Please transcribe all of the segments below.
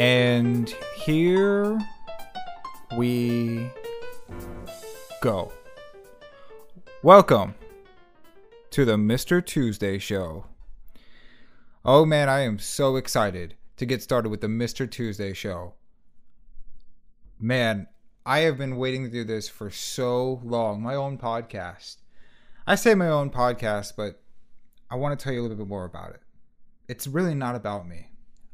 And here we go. Welcome to the Mr. Tuesday Show. Oh man, I am so excited to get started with the Mr. Tuesday Show. Man, I have been waiting to do this for so long. My own podcast. I say my own podcast, but I want to tell you a little bit more about it. It's really not about me.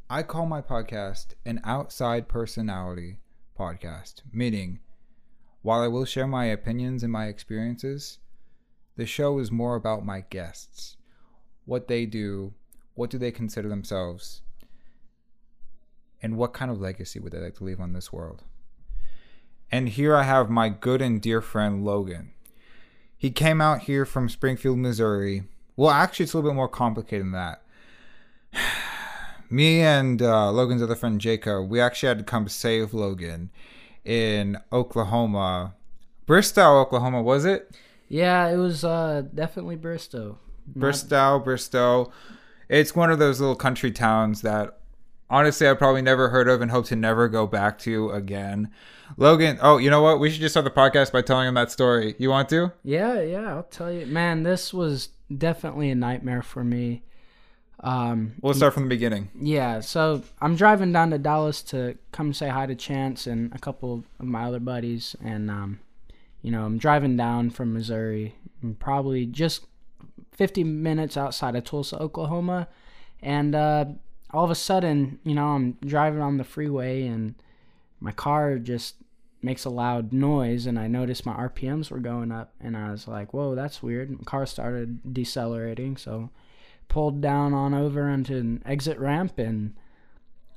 I call my podcast an outside personality podcast, meaning, while I will share my opinions and my experiences, the show is more about my guests, what they do, what do they consider themselves, and what kind of legacy would they like to leave on this world. And here I have my good and dear friend Logan. He came out here from Springfield, Missouri. Well, actually, it's a little bit more complicated than that. Me and uh, Logan's other friend Jacob, we actually had to come save Logan in Oklahoma, Bristow, Oklahoma, was it? Yeah, it was uh, definitely Bristow. Not- Bristow, Bristow. It's one of those little country towns that honestly I probably never heard of and hope to never go back to again. Logan, oh, you know what? We should just start the podcast by telling him that story. You want to? Yeah, yeah, I'll tell you. Man, this was definitely a nightmare for me. Um, We'll start from the beginning. yeah, so I'm driving down to Dallas to come say hi to Chance and a couple of my other buddies. And, um, you know, I'm driving down from Missouri, probably just 50 minutes outside of Tulsa, Oklahoma. And uh, all of a sudden, you know, I'm driving on the freeway and my car just makes a loud noise and I noticed my RPMs were going up and I was like, whoa, that's weird. My car started decelerating, so pulled down on over onto an exit ramp and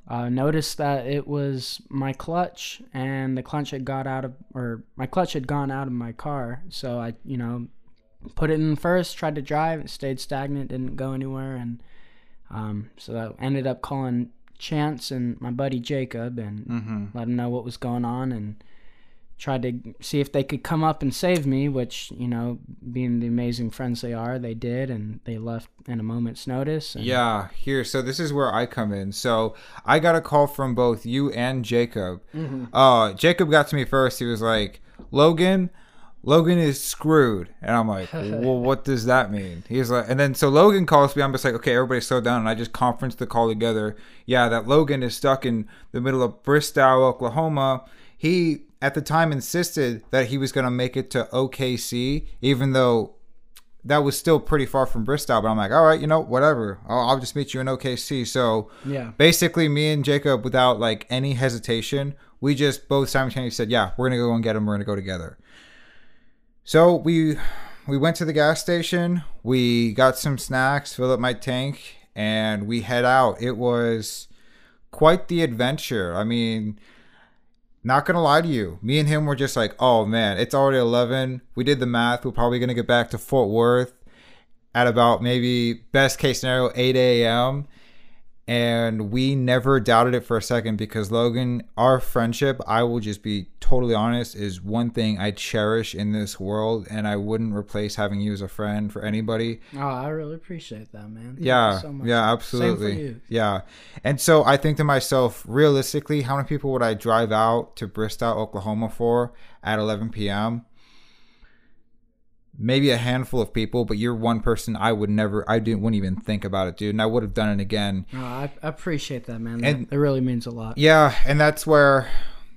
uh, noticed that it was my clutch and the clutch had got out of or my clutch had gone out of my car. So I, you know, put it in first, tried to drive, it stayed stagnant, didn't go anywhere, and um, so I ended up calling Chance and my buddy Jacob and Mm-hmm. let him know what was going on and tried to see if they could come up and save me which you know being the amazing friends they are they did and they left in a moment's notice and Yeah, here. So this is where I come in. So I got a call from both you and Jacob. Uh, Jacob got to me first. He was like, "Logan, Logan is screwed," and I'm like, "Well, what does that mean?" He's like, and then so Logan calls me. I'm just like, "Okay, everybody slow down," and I just conference the call together. Yeah, that Logan is stuck in the middle of Bristow, Oklahoma. He at the time insisted that he was going to make it to OKC, even though that was still pretty far from Bristow, but I'm like, all right, you know, whatever. I'll, I'll just meet you in OKC. So yeah basically, me and Jacob, without like any hesitation, we just both simultaneously said, yeah, we're gonna go and get him. We're gonna go together. So we we went to the gas station. We got some snacks, filled up my tank, and we head out. It was quite the adventure. I mean, not gonna lie to you, me and him were just like, oh man, it's already eleven. We did the math. We're probably gonna get back to Fort Worth at about maybe best case scenario eight a.m. And we never doubted it for a second because Logan, our friendship, I will just be totally honest, is one thing I cherish in this world, and I wouldn't replace having you as a friend for anybody. oh i really appreciate that man Thank you Yeah, so much. yeah, Same absolutely. for you. Yeah. And so I think to myself, realistically, how many people would I drive out to Bristow, Oklahoma for at 11 p.m.? Maybe a handful of people, but you're one person I would never, I didn't, wouldn't even think about it, dude. And I would have done it again. Oh, I, I appreciate that man And- that, it really means a lot Yeah, and that's where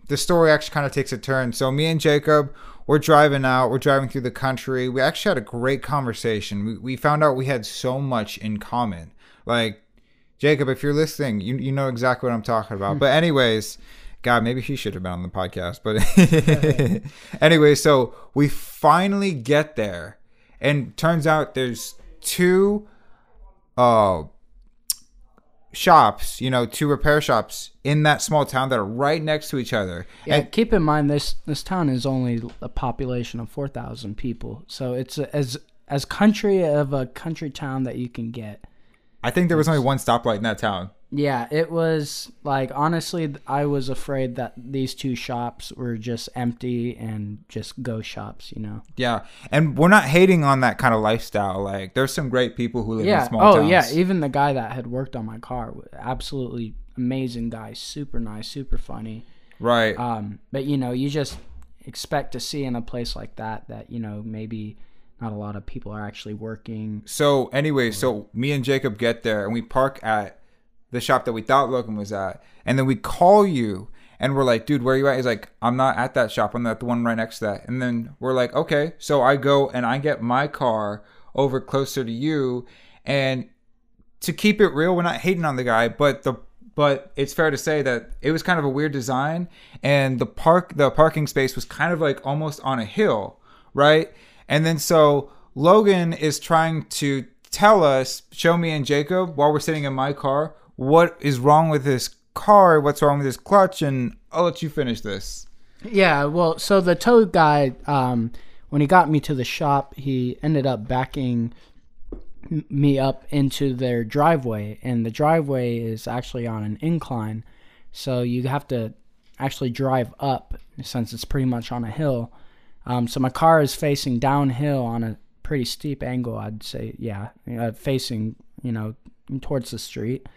the story actually kind of takes a turn. So me and Jacob, we're driving out, we're driving through the country. We actually had a great conversation. We, we found out we had so much in common. Like Jacob, if you're listening, you you know exactly what I'm talking about. Hmm. but anyways, God, maybe he should have been on the podcast. But anyway, so we finally get there, and turns out there's two uh shops, you know, two repair shops in that small town that are right next to each other. yeah And keep in mind this this town is only a population of 4000 people so it's as as country of a country town that you can get I think there was only one stoplight in that town. Yeah, it was like honestly, I was afraid that these two shops were just empty and just ghost shops, you know. Yeah, and we're not hating on that kind of lifestyle. Like, there's some great people who live in small Oh, towns. Oh yeah. Even the guy that had worked on my car, absolutely amazing guy, super nice, super funny. Right. Um, but you know, you just expect to see in a place like that that you know maybe not a lot of people are actually working. So anyway, so me and Jacob get there and we park at the shop that we thought Logan was at, and then we call you and we're like, dude, where are you at? He's like, I'm not at that shop. I'm at the one right next to that. And then we're like, okay. So I go and I get my car over closer to you, and to keep it real, we're not hating on the guy, but the but it's fair to say that it was kind of a weird design and the park the parking space was kind of like almost on a hill right and then so logan is trying to tell us show me and jacob while we're sitting in my car what is wrong with this car what's wrong with this clutch and i'll let you finish this Yeah, well, so the tow guy, um, when he got me to the shop, he ended up backing me up into their driveway, and the driveway is actually on an incline, so you have to actually drive up since it's pretty much on a hill. Um, so my car is facing downhill on a pretty steep angle, I'd say. Yeah, uh, facing you know towards the street.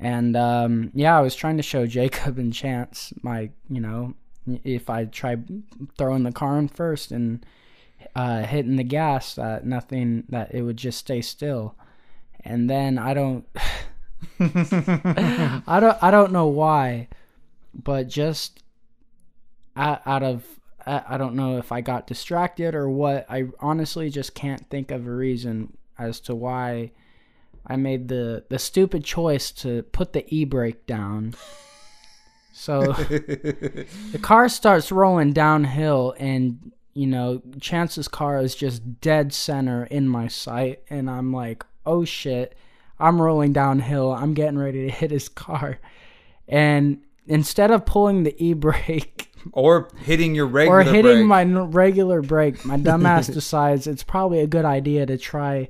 And um, yeah, I was trying to show Jacob and Chance my, you know, if I tried throwing the car in first and uh, hitting the gas, that nothing, that it would just stay still. And then I don't, I don't, I don't know why, but just out, out of, I don't know if I got distracted or what. I honestly just can't think of a reason as to why I made the the stupid choice to put the e brake down. So the car starts rolling downhill, and you know, Chance's car is just dead center in my sight, and I'm like, oh shit, I'm rolling downhill. I'm getting ready to hit his car, and instead of pulling the e brake or hitting your regular or hitting brake. my regular brake, my dumbass decides it's probably a good idea to try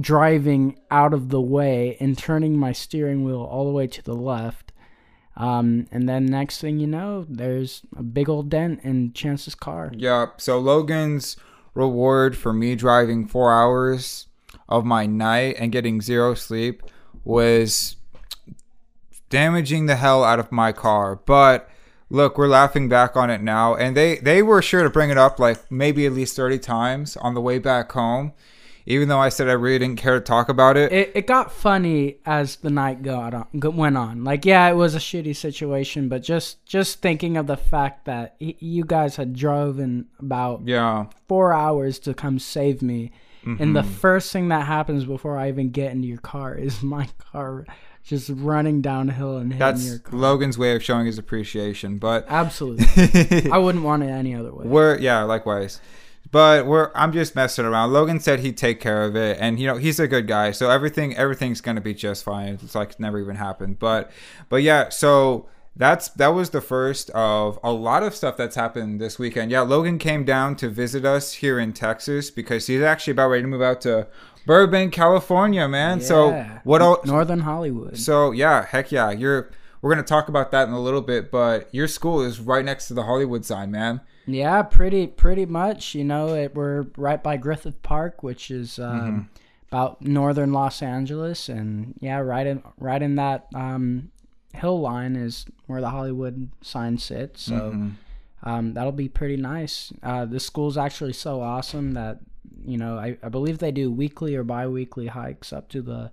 driving out of the way and turning my steering wheel all the way to the left. Um, and then next thing you know, there's a big old dent in Chance's car. Yeah. So Logan's reward for me driving four hours of my night and getting zero sleep was damaging the hell out of my car. But look, we're laughing back on it now, and they they were sure to bring it up like maybe at least thirty times on the way back home. Even though I said I really didn't care to talk about it. It, it got funny as the night got on, went on. Like, yeah, it was a shitty situation, but just just thinking of the fact that y- you guys had driven about yeah. four hours to come save me. And the mm-hmm. first thing that happens before I even get into your car is my car just running downhill and hitting That's your car. Logan's way of showing his appreciation, but Absolutely. I wouldn't want it any other way. We're yeah, likewise. But we're I'm just messing around. Logan said he'd take care of it, and you know he's a good guy, so everything everything's gonna be just fine. It's like never even happened. But but yeah, so that's that was the first of a lot of stuff that's happened this weekend. Yeah, Logan came down to visit us here in Texas because he's actually about ready to move out to Burbank, California, man. Yeah. So what else? Northern Hollywood. So yeah, heck yeah, you're. We're gonna talk about that in a little bit, but your school is right next to the Hollywood sign, man. Yeah, pretty pretty much. You know, it, we're right by Griffith Park, which is um, Mm-hmm. about northern Los Angeles, and yeah, right in right in that um, hill line is where the Hollywood sign sits. So Mm-hmm. um, that'll be pretty nice. Uh, the school's actually so awesome that you know I, I believe they do weekly or bi-weekly hikes up to the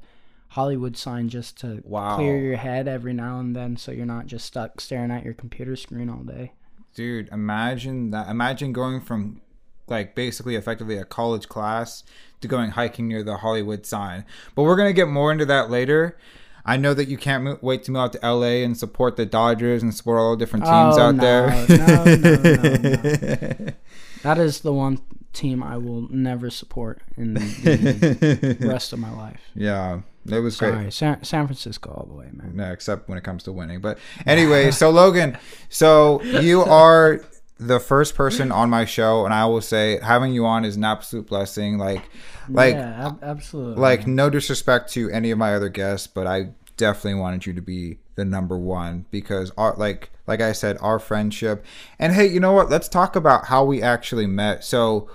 Hollywood sign just to Wow. clear your head every now and then, so you're not just stuck staring at your computer screen all day. Dude, imagine that. Imagine going from like basically effectively a college class to going hiking near the Hollywood sign. But we're going to get more into that later. I know that you can't mo- wait to move out to LA and support the Dodgers and support all the different teams Oh, out no, there. no, no, no, That is the one team I will never support in the rest of my life. yeah, it was great. San, San Francisco all the way, man. No, except when it comes to winning. But anyway, so Logan, so you are the first person on my show, and I will say having you on is an absolute blessing. Like, like, yeah, ab- absolutely. like no disrespect to any of my other guests, but I definitely wanted you to be the number one because our like like I said, our friendship. And hey, you know what? Let's talk about how we actually met. So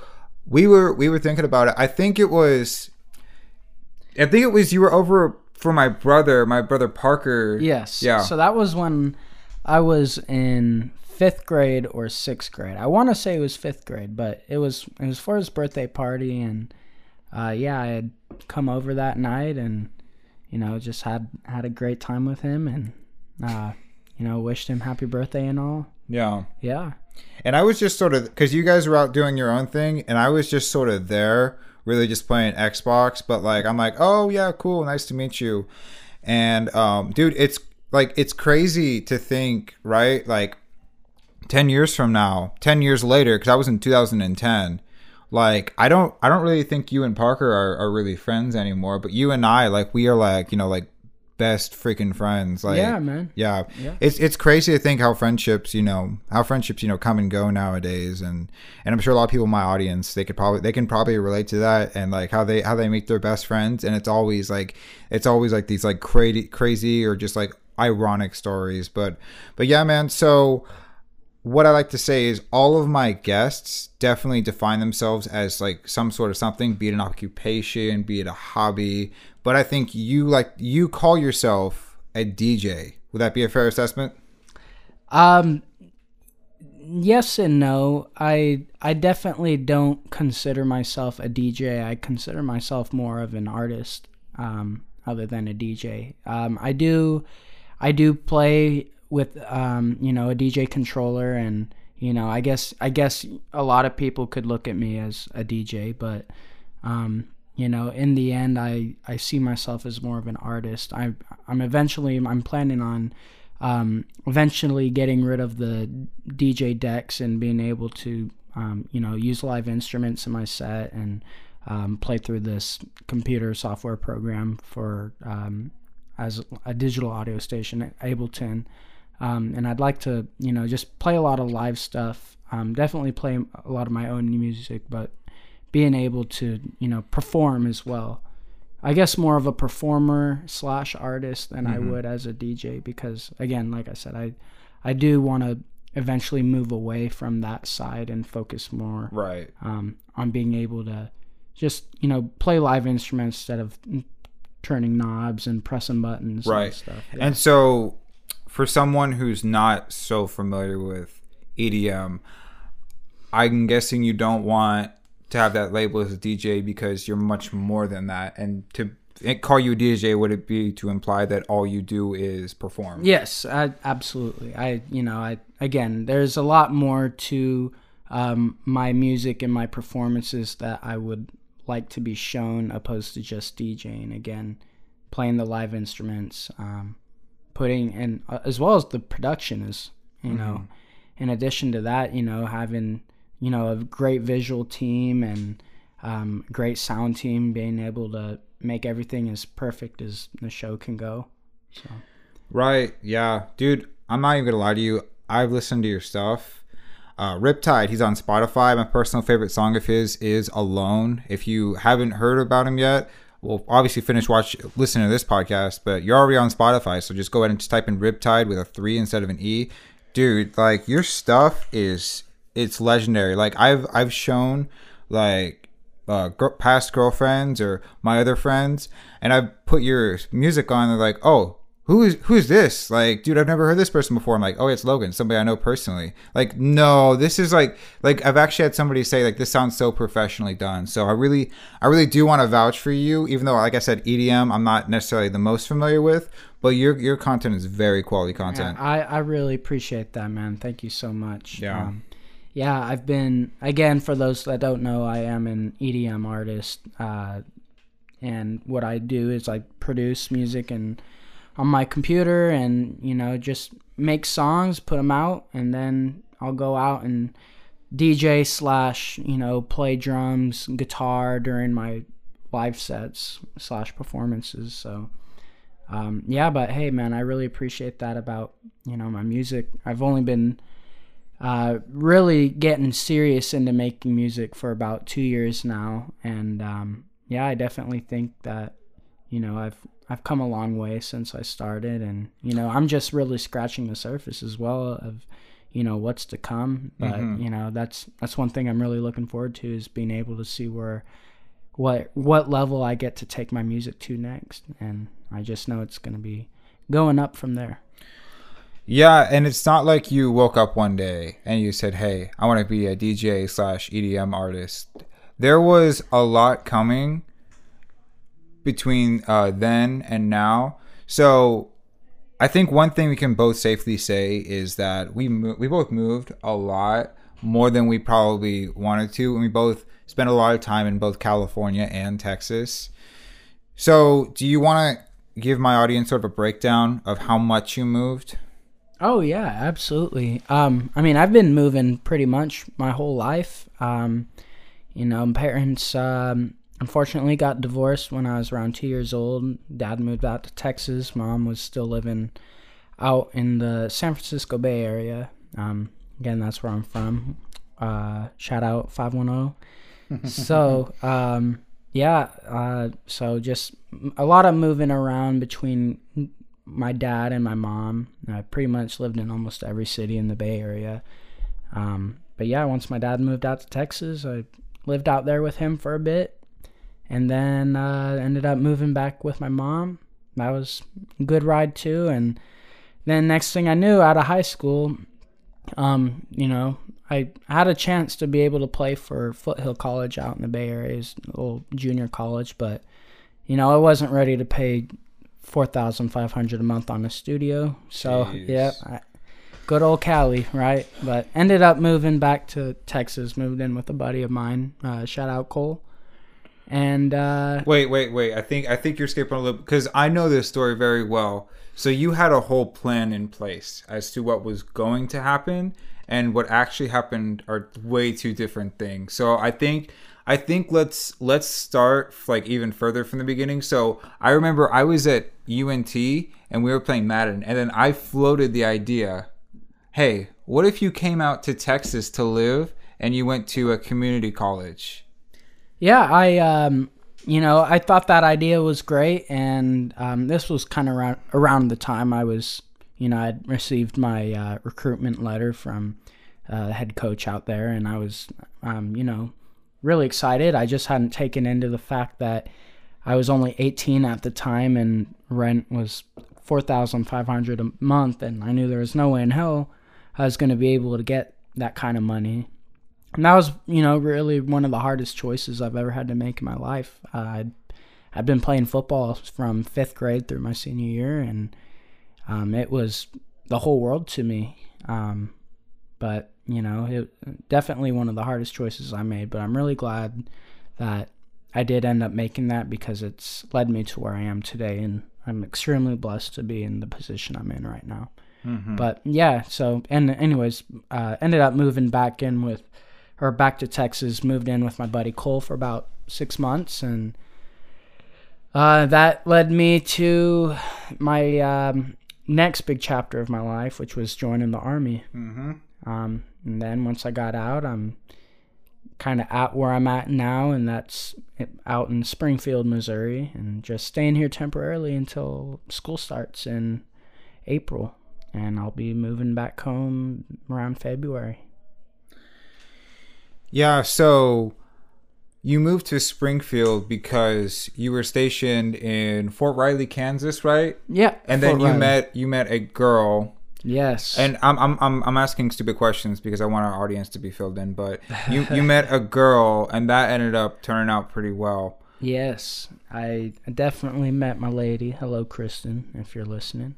we were we were thinking about it. I think it was I think it was you were over for my brother, my brother Parker. Yes. Yeah. So that was when I was in fifth grade or sixth grade. I want to say it was fifth grade, but it was it was for his birthday party, and uh, yeah, I had come over that night, and you know, just had had a great time with him, and uh, you know, wished him happy birthday and all. Yeah. Yeah. And I was just sort of because you guys were out doing your own thing, and I was just sort of there, really just playing Xbox. But like, I'm like, oh yeah, cool, nice to meet you. And um, dude, it's like it's crazy to think, right? Like, ten years from now, ten years later, because I was in 2010. Like, I don't, I don't really think you and Parker are, are really friends anymore. But you and I, like, we are like, you know, like best freaking friends. Like, yeah, man. yeah. Yeah. It's it's crazy to think how friendships, you know, how friendships, you know, come and go nowadays and and I'm sure a lot of people in my audience, they could probably they can probably relate to that and like how they how they make their best friends and it's always like it's always like these like crazy crazy or just like ironic stories. But but yeah, man, so what I like to say is all of my guests definitely define themselves as like some sort of something, be it an occupation, be it a hobby. But I think you like you call yourself a DJ. Would that be a fair assessment? Um yes and no. I I definitely don't consider myself a DJ. I consider myself more of an artist um other than a DJ. Um I do I do play with um you know a DJ controller and you know I guess I guess a lot of people could look at me as a DJ but um you know in the end I I see myself as more of an artist. I I'm eventually I'm planning on um, eventually getting rid of the DJ decks and being able to, um, you know, use live instruments in my set and um, play through this computer software program for um, as a digital audio station, Ableton. Um, and I'd like to, you know, just play a lot of live stuff. Um, definitely play a lot of my own music, but being able to, you know, perform as well. I guess more of a performer slash artist than I would as a DJ because again, like I said, I I do want to eventually move away from that side and focus more Right. um, on being able to just you know play live instruments instead of turning knobs and pressing buttons Right. and stuff. And so, for someone who's not so familiar with EDM, I'm guessing you don't want to have that label as a DJ because you're much more than that. And to call you a DJ, would it be to imply that all you do is perform? Yes, I, absolutely. I, you know, I again, there's a lot more to um, my music and my performances that I would like to be shown, opposed to just DJing. Again, playing the live instruments, um, putting and uh, as well as the production is, you know. In addition to that, you know, having you know a great visual team and um, great sound team, being able to make everything as perfect as the show can go. So. Right. Yeah. Dude, I'm not even going to lie to you. I've listened to your stuff. Uh, Riptide, he's on Spotify. My personal favorite song of his is Alone. If you haven't heard about him yet, well, obviously finish watch listening to this podcast, but you're already on Spotify, so just go ahead and just type in Riptide with a three instead of an E. Dude, like your stuff is it's legendary. Like I've I've shown like uh, past girlfriends or my other friends, and I put your music on. They're like, "Oh, who is who is this?" Like, dude, I've never heard this person before. I'm like, "Oh, it's Logan, somebody I know personally." Like, no, this is like like I've actually had somebody say like this sounds so professionally done. So I really I really do want to vouch for you, even though like I said, EDM I'm not necessarily the most familiar with, but your your content is very quality content. Yeah, I, I really appreciate that, man. Thank you so much. Yeah. Um, yeah, I've been, again, for those that don't know, I am an EDM artist. Uh, and what I do is I produce music and on my computer and, you know, just make songs, put them out, and then I'll go out and DJ slash, you know, play drums, guitar during my live sets slash performances. So, um, yeah, but hey, man, I really appreciate that about you know my music. I've only been uh, really getting serious into making music for about two years now, and um, yeah, I definitely think that you know I've I've come a long way since I started, and you know I'm just really scratching the surface as well of you know what's to come. But mm-hmm. you know that's that's one thing I'm really looking forward to is being able to see where what what level I get to take my music to next, and I just know it's gonna be going up from there. Yeah, and it's not like you woke up one day and you said, "Hey, I want to be a DJ slash EDM artist." There was a lot coming between uh, then and now. So, I think one thing we can both safely say is that we mo- we both moved a lot more than we probably wanted to, and we both spent a lot of time in both California and Texas. So, do you want to give my audience sort of a breakdown of how much you moved? Oh yeah, absolutely. Um, I mean, I've been moving pretty much my whole life. Um, you know, parents um, unfortunately got divorced when I was around two years old. Dad moved out to Texas. Mom was still living out in the San Francisco Bay Area. Um, again, that's where I'm from. Uh, shout out five one zero. So um, yeah, uh, so just a lot of moving around between my dad and my mom. I pretty much lived in almost every city in the Bay Area. Um, but yeah, once my dad moved out to Texas, I lived out there with him for a bit, and then uh, ended up moving back with my mom. That was a good ride too. And then next thing I knew, out of high school, um, you know, I had a chance to be able to play for Foothill College out in the Bay Area, it's a little junior college, but you know, I wasn't ready to pay four thousand five hundred a month on a studio. So Jeez. yeah, I, good old Cali, right? But ended up moving back to Texas. Moved in with a buddy of mine. Uh, shout out Cole. And uh, Wait, wait, wait. I think I think you're skipping a little because I know this story very well. So you had a whole plan in place as to what was going to happen and what actually happened are way two different things. So I think I think let's let's start like even further from the beginning. So I remember I was at UNT and we were playing Madden and then I floated the idea, "Hey, what if you came out to Texas to live and you went to a community college?" Yeah, I um, you know, I thought that idea was great, and um, this was kind of around around the time I was, you know, I'd received my uh, recruitment letter from uh, the head coach out there, and I was, um, you know, really excited. I just hadn't taken into the fact that I was only 18 at the time, and rent was 4,500 a month, and I knew there was no way in hell I was going to be able to get that kind of money and that was you know really one of the hardest choices I've ever had to make in my life. Uh, I'd I'd been playing football from fifth grade through my senior year, and um, it was the whole world to me. Um, but you know, it definitely one of the hardest choices I made. But I'm really glad that I did end up making that because it's led me to where I am today, and I'm extremely blessed to be in the position I'm in right now. But yeah, so and anyways, uh, ended up moving back in with or back to Texas, moved in with my buddy Cole for about six months, and uh, that led me to my um, next big chapter of my life, which was joining the army. Mm-hmm. Um, and then once I got out, I'm kind of at where I'm at now, and that's out in Springfield, Missouri, and just staying here temporarily until school starts in April. And I'll be moving back home around February. Yeah, so you moved to Springfield because you were stationed in Fort Riley, Kansas, right? Yeah. And then Fort you Riley. met you met a girl. Yes. And I'm I'm I'm I'm asking stupid questions because I want our audience to be filled in, but you you met a girl and that ended up turning out pretty well. Yes, I definitely met my lady. Hello, Kristen, if you're listening.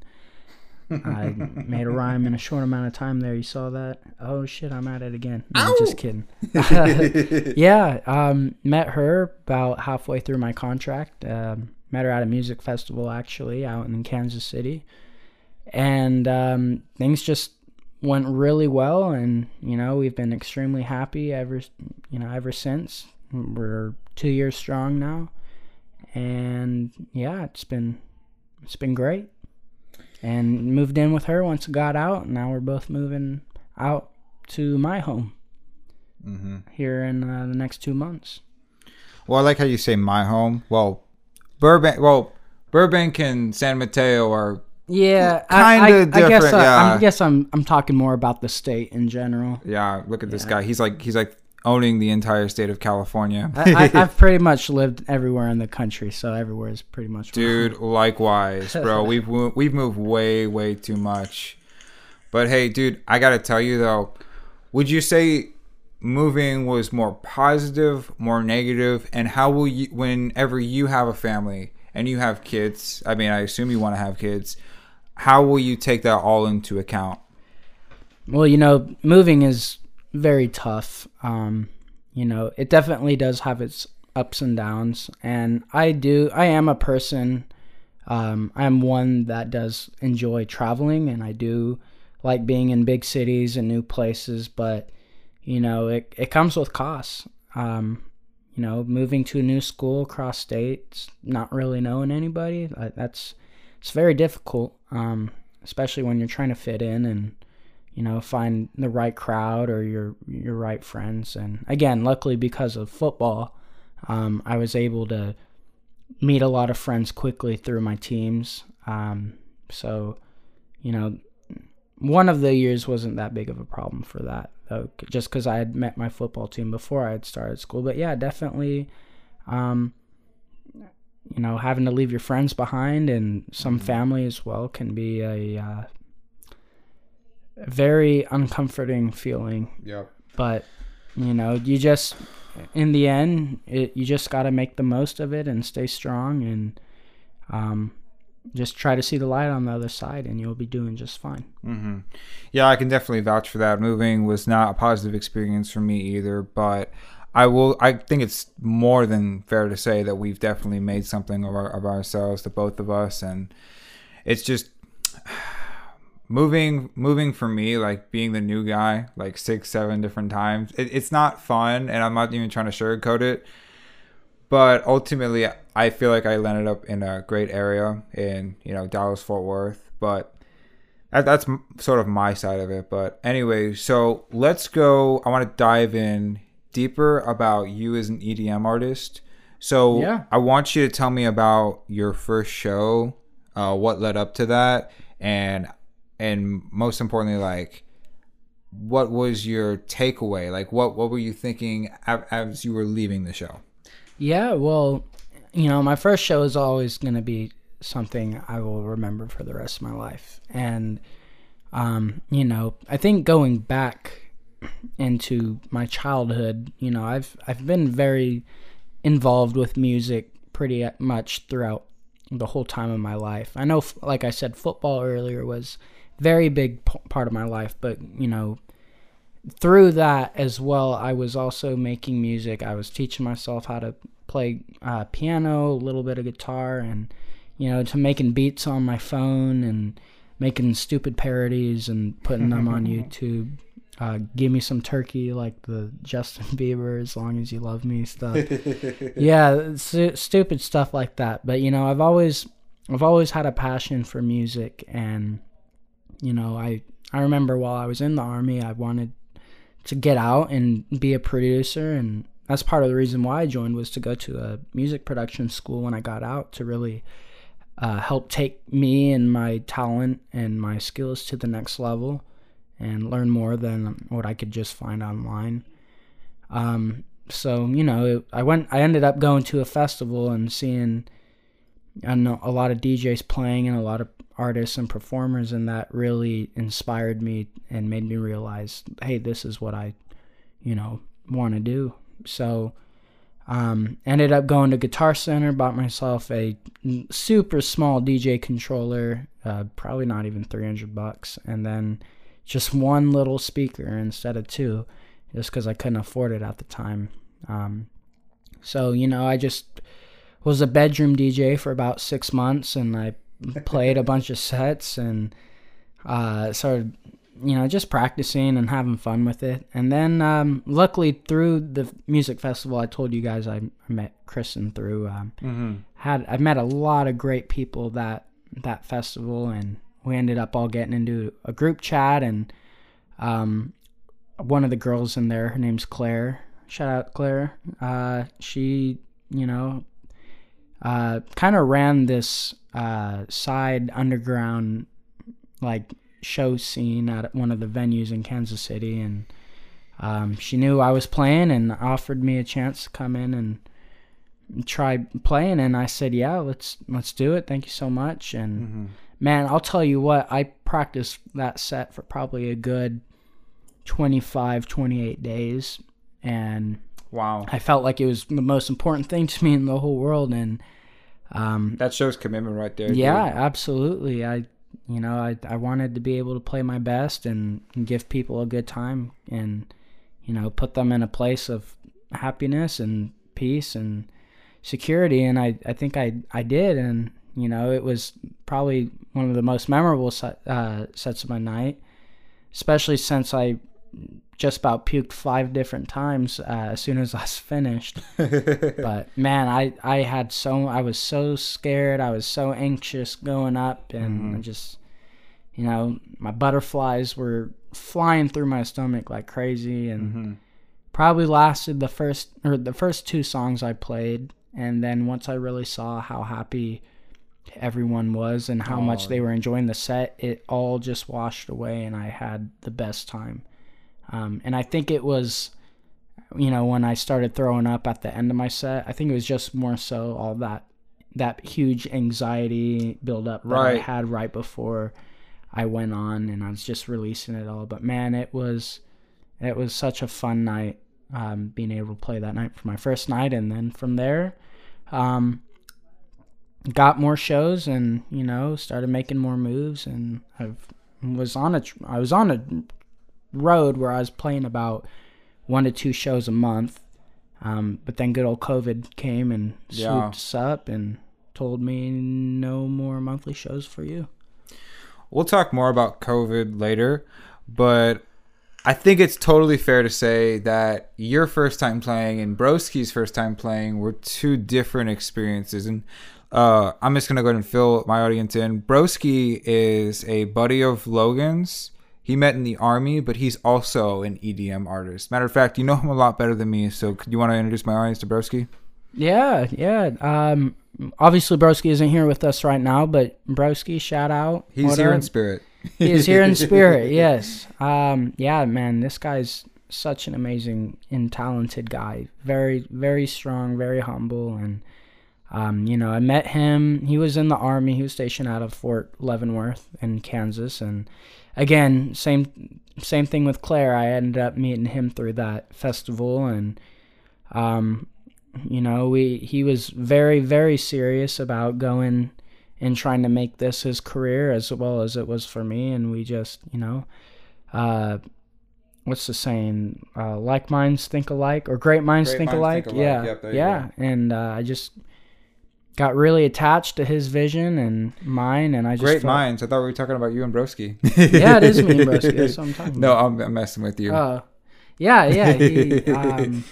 I made a rhyme in a short amount of time there. You saw that? Oh shit, I'm at it again. No, just kidding. yeah, um, met her about halfway through my contract. Um, met her at a music festival actually out in Kansas City, and um, things just went really well. And you know, we've been extremely happy ever, you know, ever since. We're two years strong now, and yeah, it's been it's been great. And moved in with her once it got out. Now we're both moving out to my home Mm-hmm. here in uh, the next two months. Well, I like how you say my home. Well, Burbank. Well, Burbank and San Mateo are Yeah, Kinda I, I, I guess different, uh, yeah. I guess I'm I'm talking more about the state in general. yeah. Look at this guy. He's like he's like owning the entire state of California. I, I've pretty much lived everywhere in the country, so everywhere is pretty much. Dude, likewise, bro. we've we've moved way way too much. But hey, dude, I gotta tell you though, would you say moving was more positive, more negative, and how will you, whenever you have a family and you have kids? I mean, I assume you want to have kids. How will you take that all into account? Well, you know, moving is very tough. Um, you know, it definitely does have its ups and downs, and I do. I am a person. Um, I'm one that does enjoy traveling, and I do like being in big cities and new places. But you know, it it comes with costs. Um, you know, moving to a new school across states, not really knowing anybody, that's it's very difficult. Um, especially when you're trying to fit in and you know find the right crowd or your your right friends. And again luckily because of football um, i was able to meet a lot of friends quickly through my teams. Um, so you know one of the years wasn't that big of a problem for that though just because i had met my football team before i had started school. But yeah definitely um, you know having to leave your friends behind and some mm-hmm. family as well can be a uh, very uncomforting feeling. Yep. But you know, you just in the end, it, you just got to make the most of it and stay strong and um, just try to see the light on the other side, and you'll be doing just fine. Mm-hmm. Yeah, I can definitely vouch for that. Moving was not a positive experience for me either, but I will. I think it's more than fair to say that we've definitely made something of, our, of ourselves, the both of us, and it's just moving moving for me like being the new guy like six seven different times it, it's not fun and i'm not even trying to sugarcoat it. But ultimately i feel like i landed up in a great area in you know dallas fort worth but that, that's sort of my side of it. But anyway so let's go i want to dive in deeper about you as an edm artist. So yeah. i want you to tell me about your first show uh, what led up to that and and most importantly like what was your takeaway? Like what what were you thinking as you were leaving the show? Yeah well you know my first show is always going to be something i will remember for the rest of my life. And um you know i think going back into my childhood you know i've i've been very involved with music pretty much throughout the whole time of my life. I know like i said football earlier was very big p- part of my life. But you know, through that as well, I was also making music. I was teaching myself how to play uh, piano, a little bit of guitar, and you know, to making beats on my phone and making stupid parodies and putting them on YouTube. Uh, give me some turkey like the Justin Bieber as long as you love me stuff. yeah, stu- stupid stuff like that. But you know, I've always I've always had a passion for music and you know, I I remember while I was in the army, I wanted to get out and be a producer and that's part of the reason why I joined was to go to a music production school when I got out to really uh, help take me and my talent and my skills to the next level and learn more than what I could just find online. Um, so you know, I went. I ended up going to a festival and seeing and a lot of DJs playing and a lot of artists and performers and that really inspired me and made me realize hey this is what i you know want to do. So um, ended up going to guitar center bought myself a super small dj controller uh, probably not even 300 bucks and then just one little speaker instead of two just because i couldn't afford it at the time. Um, so you know i just was a bedroom dj for about six months and i played a bunch of sets and uh, started, you know, just practicing and having fun with it. And then, um, luckily, through the music festival, I told you guys I, met Kristen through. Um, mm-hmm. Had I met a lot of great people that that festival, and we ended up all getting into a group chat. And um, one of the girls in there, her name's Claire. Shout out Claire. Uh, she, you know, uh, kind of ran this uh, side underground like show scene at one of the venues in Kansas City, and um, she knew I was playing and offered me a chance to come in and try playing and I said yeah let's let's do it thank you so much and Mm-hmm. man I'll tell you what I practiced that set for probably a good 25 28 days and Wow. I felt like it was the most important thing to me in the whole world and um, That shows commitment right there. dude. yeah absolutely I you know I, I wanted to be able to play my best and, and give people a good time and you know put them in a place of happiness and peace and security and I, I think I, I did and you know it was probably one of the most memorable uh, sets of my night especially since I just about puked five different times uh, as soon as I was finished. But man I, I had so I was so scared. I was so anxious going up and I just you know my butterflies were flying through my stomach like crazy and Mhm. probably lasted the first or the first two songs I played. And then once I really saw how happy everyone was and how much Oh. they were enjoying the set it all just washed away and I had the best time um, and I think it was you know when I started throwing up at the end of my set I think it was just more so all that that huge anxiety build up that I had right before I went on and I was just releasing it all. But man it was it was such a fun night um, being able to play that night for my first night. And then from there um, got more shows and you know started making more moves and I was on a I was on a road where I was playing about one to two shows a month um, but then good old COVID came and swooped Yeah. us up and told me no more monthly shows for you. We'll talk more about COVID later, but I think it's totally fair to say that your first time playing and Broski's first time playing were two different experiences. And uh, I'm just gonna go ahead and fill my audience in. Broski is a buddy of Logan's. He met in the army, but he's also an EDM artist. Matter of fact, you know him a lot better than me. So, could you want to introduce my audience to Broski? Yeah, yeah. Um, obviously Broski isn't here with us right now, but Broski, shout out. He's here up? in spirit. he is here in spirit yes um yeah man this guy's such an amazing and talented guy very very strong very humble and um you know i met him he was in the army he was stationed out of fort leavenworth in kansas and again same same thing with claire. I ended up meeting him through that festival and um you know we he was very very serious about going and trying to make this his career as well as it was for me. And we just you know uh what's the saying? Uh like minds think alike or great minds, Great think, minds alike. think alike. yeah. Yep, yeah. and uh, i just got really attached to his vision and mine and i just Great felt- minds. I thought we were talking about you and Broski. yeah it is me and Broski. that's what i'm talking No, about I'm messing with you. uh, yeah yeah he, um,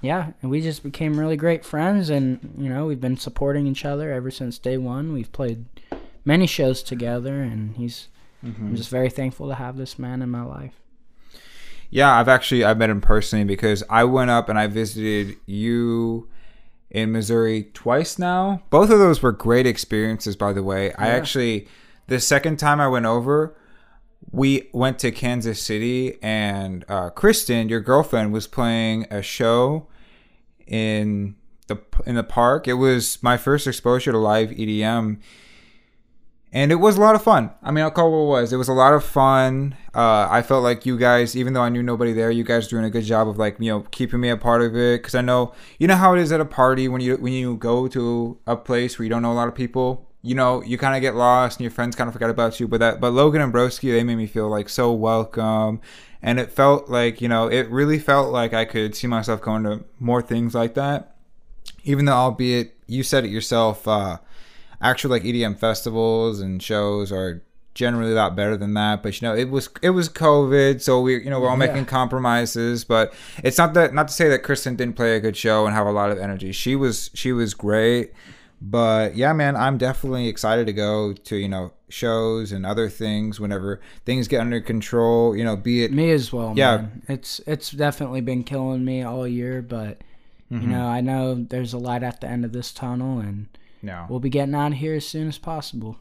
yeah and we just became really great friends and you know we've been supporting each other ever since day one we've played many shows together and he's Mm-hmm. i'm just very thankful to have this man in my life Yeah, I've actually I've met him personally because I went up and I visited you in Missouri twice now. Both of those were great experiences, by the way. I actually the second time I went over, we went to Kansas City and uh, Kristen, your girlfriend, was playing a show in the in the park. It was my first exposure to live EDM and it was a lot of fun. I mean, I'll call what it was. It was a lot of fun. Uh, I felt like you guys, even though I knew nobody there, you guys doing a good job of like you know keeping me a part of it. Because I know you know how it is at a party when you when you go to a place where you don't know a lot of people. You know, you kind of get lost and your friends kind of forget about you. But that, but Logan and Broski, they made me feel like so welcome, and it felt like you know, it really felt like I could see myself going to more things like that. Even though, albeit you said it yourself. uh actual like EDM festivals and shows are generally a lot better than that. But you know, it was it was COVID, so we you know we're all Yeah. making compromises. But it's not that not to say that Kristen didn't play a good show and have a lot of energy. She was she was great. But yeah, man, I'm definitely excited to go to you know shows and other things whenever things get under control. You know, be it me as well Yeah. man. it's it's definitely been killing me all year but Mm-hmm. you know i know there's a light at the end of this tunnel and no. we'll be getting out of here as soon as possible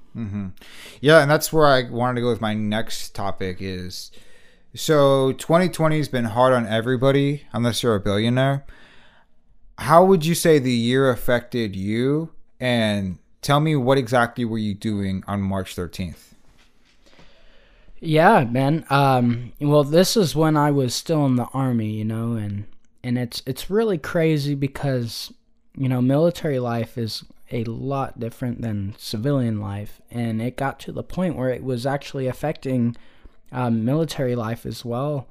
Yeah, and that's where I wanted to go with my next topic is So 2020 has been hard on everybody, unless you're a billionaire. How would you say the year affected you? And tell me what exactly were you doing on March 13th? Yeah, man. Um, well, this is when I was still in the army, you know, and and it's it's really crazy because you know military life is a lot different than civilian life, and it got to the point where it was actually affecting um, military life as well.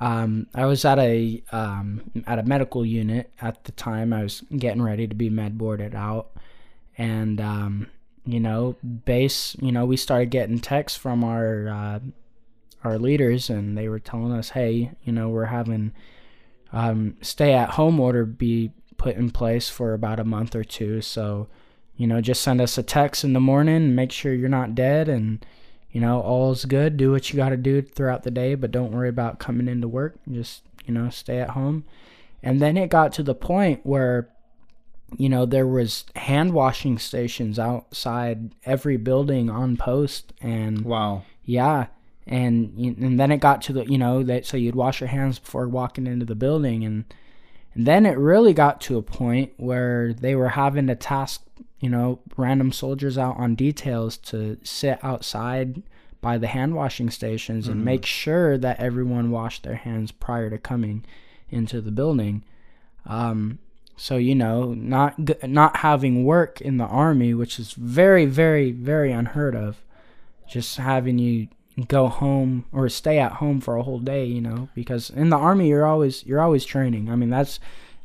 Um, I was at a um, at a medical unit at the time. I was getting ready to be med boarded out, and um, you know, base. You know, we started getting texts from our uh, our leaders, and they were telling us, "Hey, you know, we're having um, stay at home order be put in place for about a month or two. So, you know, just send us a text in the morning, make sure you're not dead, and you know, all's good. Do what you got to do throughout the day, but don't worry about coming into work. Just, you know, stay at home. And then it got to the point where, you know, there was hand washing stations outside every building on post. And wow. Yeah. And, and then it got to the, you know, that so you'd wash your hands before walking into the building. And, and then it really got to a point where they were having to task you know, random soldiers out on details to sit outside by the hand washing stations and mm-hmm. make sure that everyone washed their hands prior to coming into the building. Um, so you know, not not having work in the army, which is very, very, very unheard of, just having you go home or stay at home for a whole day, you know, because in the army you're always you're always training. I mean, that's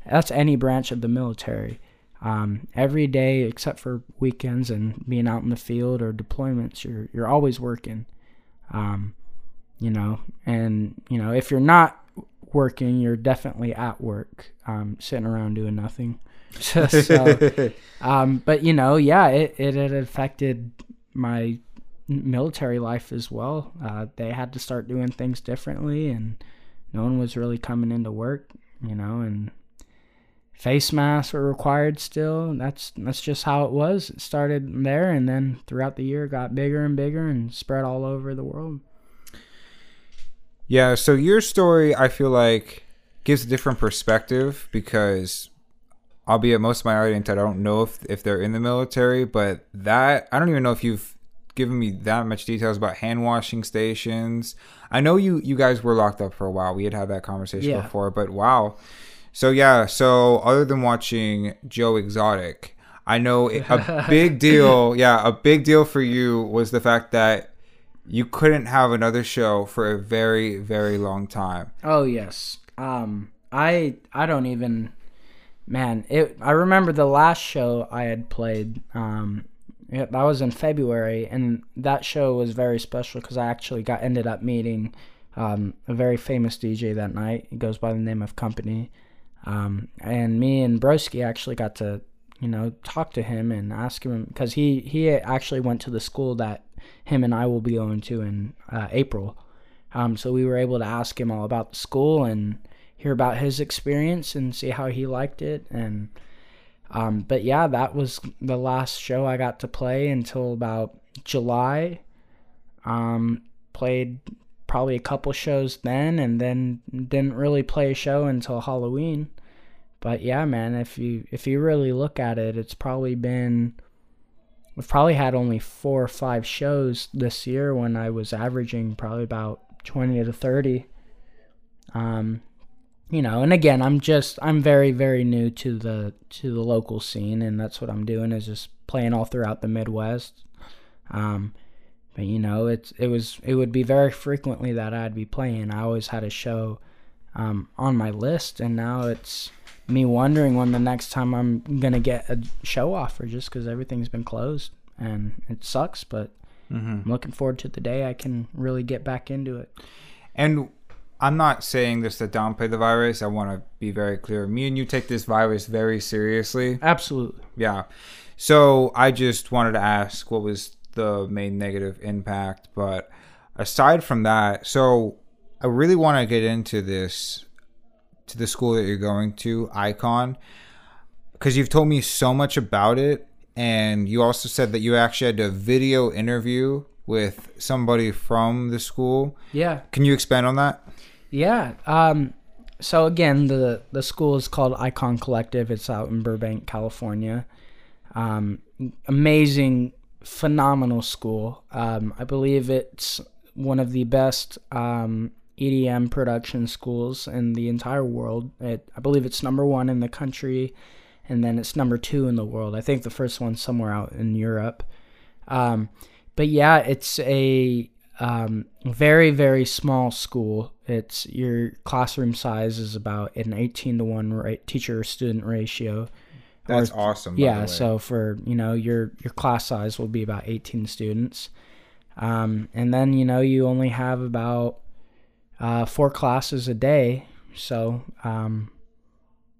that's any branch of the military. Um, every day except for weekends and being out in the field or deployments you're you're always working. Um, you know and you know if you're not working you're definitely at work um, sitting around doing nothing. So, um, but you know yeah it, it had affected my military life as well uh, they had to start doing things differently and no one was really coming into work you know and face masks were required still. That's that's just how it was. It started there and then throughout the year got bigger and bigger and spread all over the world. Yeah, so your story I feel like gives a different perspective because albeit most of my audience I don't know if if they're in the military, but that I don't even know if you've given me that much details about hand washing stations. I know you you guys were locked up for a while. We had had that conversation yeah. before, but wow. So yeah, so other than watching Joe Exotic, I know a big deal. Yeah, a big deal for you was the fact that you couldn't have another show for a very very long time. Oh yes. Um I I don't even man, it I remember the last show I had played um that was in February and that show was very special cuz I actually got ended up meeting um, a very famous DJ that night. He goes by the name of Kompany. Um, and me and Broski actually got to, you know, talk to him and ask him because he he actually went to the school that him and I will be going to in uh, April. Um, so we were able to ask him all about the school and hear about his experience and see how he liked it. And um, but yeah, that was the last show I got to play until about July. Um, played probably a couple shows then, and then didn't really play a show until Halloween. But yeah, man, if you if you really look at it, it's probably been we've probably had only four or five shows this year when I was averaging probably about twenty to thirty. Um, you know, and again, I'm just I'm very very new to the to the local scene, and that's what I'm doing is just playing all throughout the Midwest. Um, but you know, it's it was it would be very frequently that I'd be playing. I always had a show um, on my list, and now it's me wondering when the next time I'm gonna get a show offer just because everything's been closed and it sucks. But mm-hmm. I'm looking forward to the day I can really get back into it. And I'm not saying this to downplay the virus. I want to be very clear. Me and you take this virus very seriously. Absolutely. Yeah. So I just wanted to ask what was the main negative impact, but aside from that, so I really want to get into this to the school that you're going to, Icon, because you've told me so much about it. And you also said that you actually had a video interview with somebody from the school. Yeah. Can you expand on that? Yeah. Um, so again, the the school is called Icon Collective. It's out in Burbank, California. Um, amazing, phenomenal school. Um, I believe it's one of the best um, EDM production schools in the entire world. It, I believe it's number one in the country, and then it's number two in the world. I think the first one's somewhere out in Europe. Um, but yeah, it's a um, very very small school. It's your classroom size is about an eighteen to one right, teacher student ratio. That's awesome. by the Yeah, so for you know your your class size will be about eighteen students, um, and then you know you only have about uh, four classes a day. So um,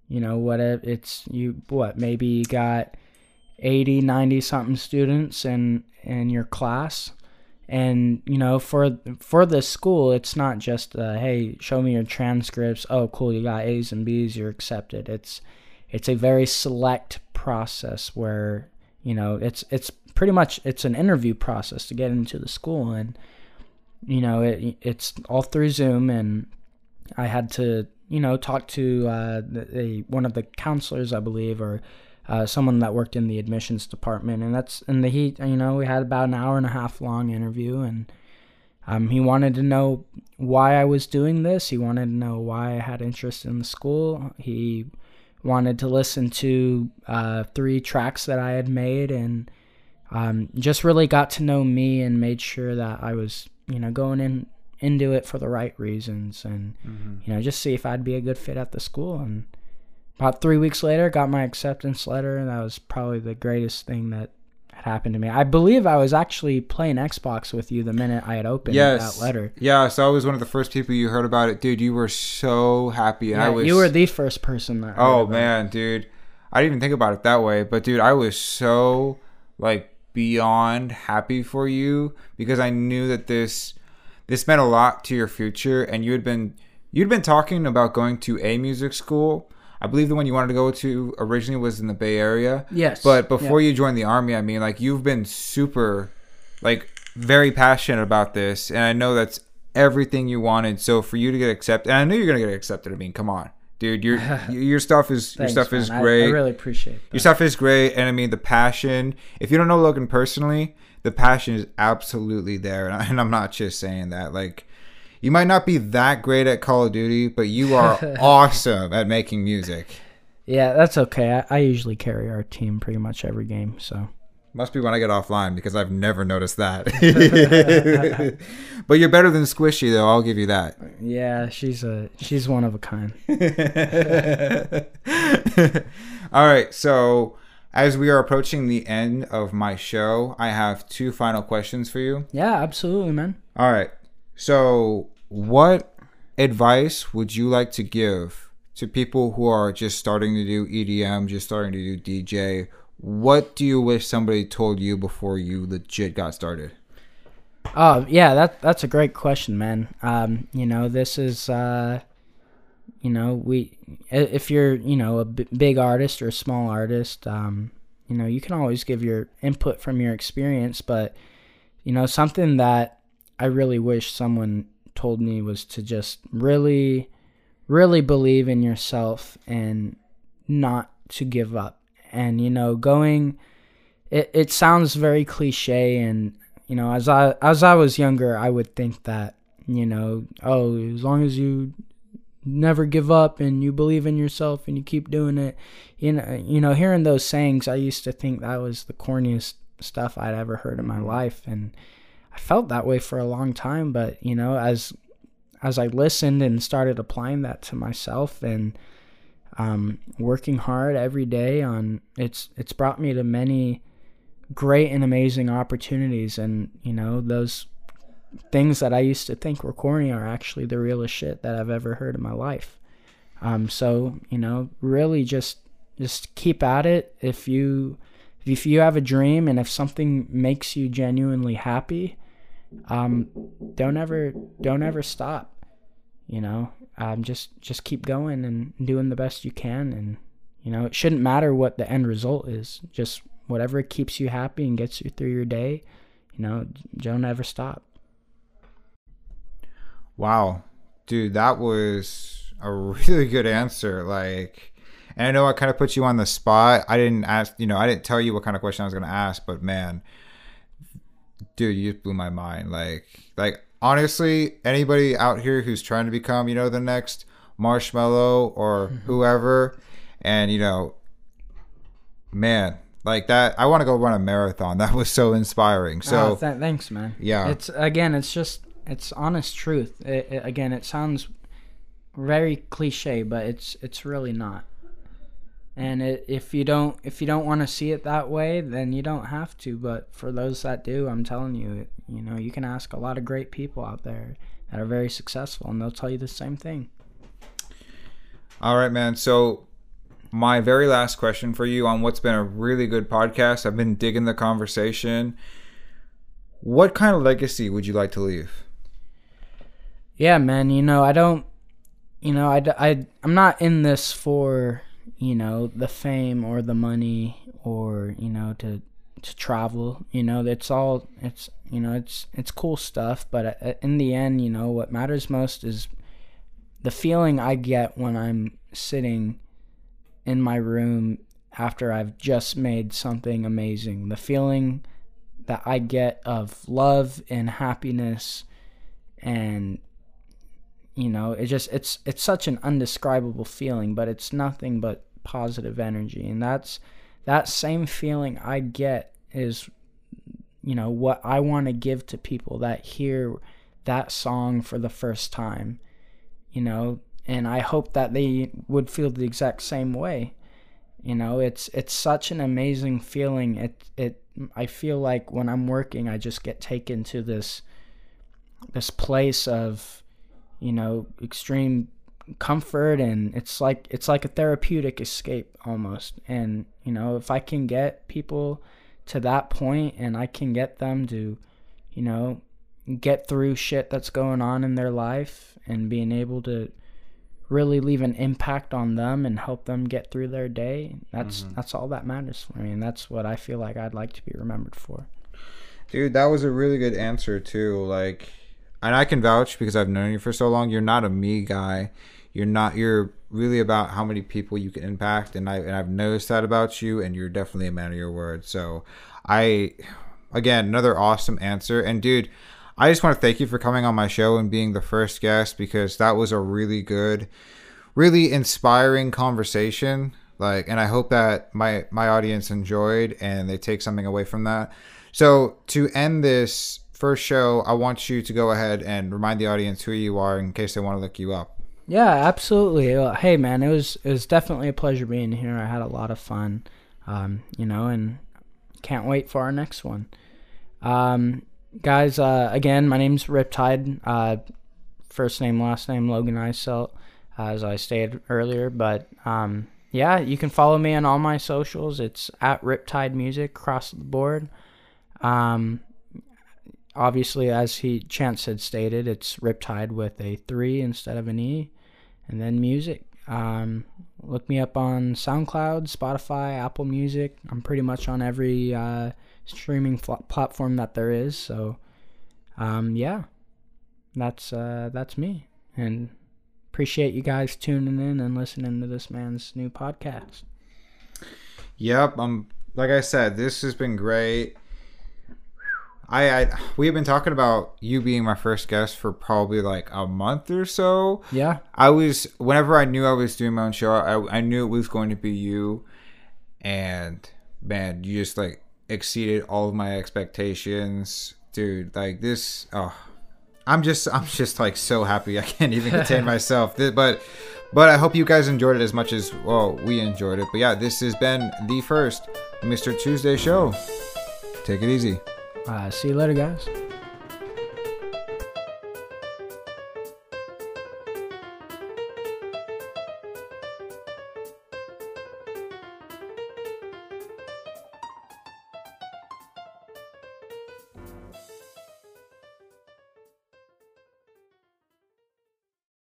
you know what it, it's you what maybe you got 80 90 something students in in your class and you know for for the school it's not just uh, hey show me your transcripts. Oh cool you got a's and b's you're accepted. It's it's a very select process where you know it's it's pretty much it's an interview process to get into the school. And you know it it's all through zoom. And i had to you know talk to uh the, one of the counselors i believe or uh, someone that worked in the admissions department, and that's and the he you know we had about an hour and a half long interview, and um, he wanted to know why I was doing this. He wanted to know why I had interest in the school. He wanted to listen to uh, three tracks that I had made, and um, just really got to know me and made sure that I was you know going in into it for the right reasons, and you know just see if I'd be a good fit at the school and about three weeks later got my acceptance letter and that was probably the greatest thing that had happened to me i believe i was actually playing xbox with you the minute i had opened yes, that letter Yeah, so I was one of the first people you heard about it, dude. You were so happy, and I Yeah, was. you were the first person that Oh about it. man, dude. I didn't even think about it that way, but dude, I was so like beyond happy for you because I knew that this this meant a lot to your future and you had been you'd been talking about going to a music school. I believe the one you wanted to go to originally was in the Bay Area. Yes. But before you joined the army, I mean, like you've been super like very passionate about this and I know that's everything you wanted. So for you to get accepted, and I know you're going to get accepted. I mean, come on. Dude, your your stuff is your stuff is man. I- great. I, really appreciate Your stuff is great, and I mean the passion. If you don't know Logan personally, the passion is absolutely there, and, I, and I'm not just saying that. Like, you might not be that great at Call of Duty, but you are awesome at making music. yeah that's okay I, I usually carry our team pretty much every game so Must be when I get offline because I've never noticed that. but you're better than Squishy, though. I'll give you that. yeah she's a she's one of a kind All right, so as we are approaching the end of my show, I have two final questions for you. yeah absolutely man All right. So, what advice would you like to give to people who are just starting to do EDM, just starting to do DJ? What do you wish somebody told you before you legit got started? Oh yeah, that that's a great question, man. Um, you know, this is uh, you know, we if you're you know a b- big artist or a small artist, um, you know, you can always give your input from your experience, but you know, something that I really wish someone told me was to just really, really believe in yourself and not to give up. And you know, going it, it sounds very cliche and you know as i as i was younger i would think that you know oh as long as you never give up and you believe in yourself and you keep doing it you know you know hearing those sayings i used to think that was the corniest stuff i'd ever heard in my life and i felt that way for a long time but you know as as i listened and started applying that to myself and um, working hard every day on it's it's brought me to many great and amazing opportunities and you know those things that I used to think were corny are actually the realest shit that I've ever heard in my life. Um, so you know, really just just keep at it. If you if you have a dream and if something makes you genuinely happy, um, don't ever don't ever stop. You know, um, just just keep going and doing the best you can, and you know, it shouldn't matter what the end result is. Just whatever keeps you happy and gets you through your day, you know, don't ever stop. Wow, dude, that was a really good answer. Like, and I know I kind of put you on the spot. I didn't ask, you know, I didn't tell you what kind of question I was going to ask, but man, dude, you just blew my mind. Like, like honestly, anybody out here who's trying to become, you know, the next Marshmello or Mm-hmm. whoever, and you know, man, like that, I want to go run a marathon. That was so inspiring. So, Oh, th- thanks, man. Yeah. It's again, it's just it's honest truth. It, it, again, it sounds very cliche, but it's it's really not. And it, if you don't if you don't want to see it that way, then you don't have to. But for those that do, I'm telling you, you know, you can ask a lot of great people out there that are very successful, and they'll tell you the same thing. All right, man. So, my very last question for you on what's been a really good podcast. I've been digging the conversation. What kind of legacy would you like to leave? Yeah, man. You know, I don't. You know, I, I I'm not in this for you know the fame or the money or you know to to travel. You know, it's all it's you know it's it's cool stuff. But uh, in the end, you know, what matters most is the feeling I get when I'm sitting in my room after I've just made something amazing. The feeling that I get of love and happiness and you know it just it's it's such an undescribable feeling but it's nothing but positive energy. And that's that same feeling i get is you know what i want to give to people that hear that song for the first time you know? And i hope that they would feel the exact same way you know? It's it's such an amazing feeling. It it i feel like when i'm working i just get taken to this this place of you know extreme comfort and it's like it's like a therapeutic escape almost and you know if i can get people to that point and i can get them to you know get through shit that's going on in their life and being able to really leave an impact on them and help them get through their day that's mm-hmm. that's all that matters for me and that's what i feel like i'd like to be remembered for Dude, that was a really good answer too. Like, and I can vouch because I've known you for so long. You're not a me guy. You're not. You're really about how many people you can impact, and I and I've noticed that about you. And you're definitely a man of your word. So, I, again, another awesome answer. And dude, I just want to thank you for coming on my show and being the first guest because that was a really good, really inspiring conversation. Like, and I hope that my my audience enjoyed and they take something away from that. So to end this first show, I want you to go ahead and remind the audience who you are in case they want to look you up. Yeah, absolutely. Uh, Hey, man, it was it was definitely a pleasure being here. I had a lot of fun, um, you know, and can't wait for our next one. Um, guys, uh, again, my name's Riptide. Uh, first name, last name, Logan Eiselt, as I stated earlier. But um, yeah, you can follow me on all my socials. It's at Riptide Music across the board. Um, obviously, as he Chance had stated, it's Riptide with a three instead of an e, and then music. Um, look me up on SoundCloud, Spotify, Apple Music. I'm pretty much on every uh, streaming fl- platform that there is. So, um, yeah, that's uh, that's me, and appreciate you guys tuning in and listening to this man's new podcast. Yep. Um. Like I said, this has been great. I, I we have been talking about you being my first guest for probably like a month or so. Yeah, I was whenever I knew I was doing my own show, I I knew it was going to be you, and man, you just like exceeded all of my expectations, dude. Like this, oh, I'm just I'm just like so happy I can't even contain myself. But but I hope you guys enjoyed it as much as well we enjoyed it. But yeah, this has been the first Mr. Tuesday show. Take it easy. Uh, see you later, guys.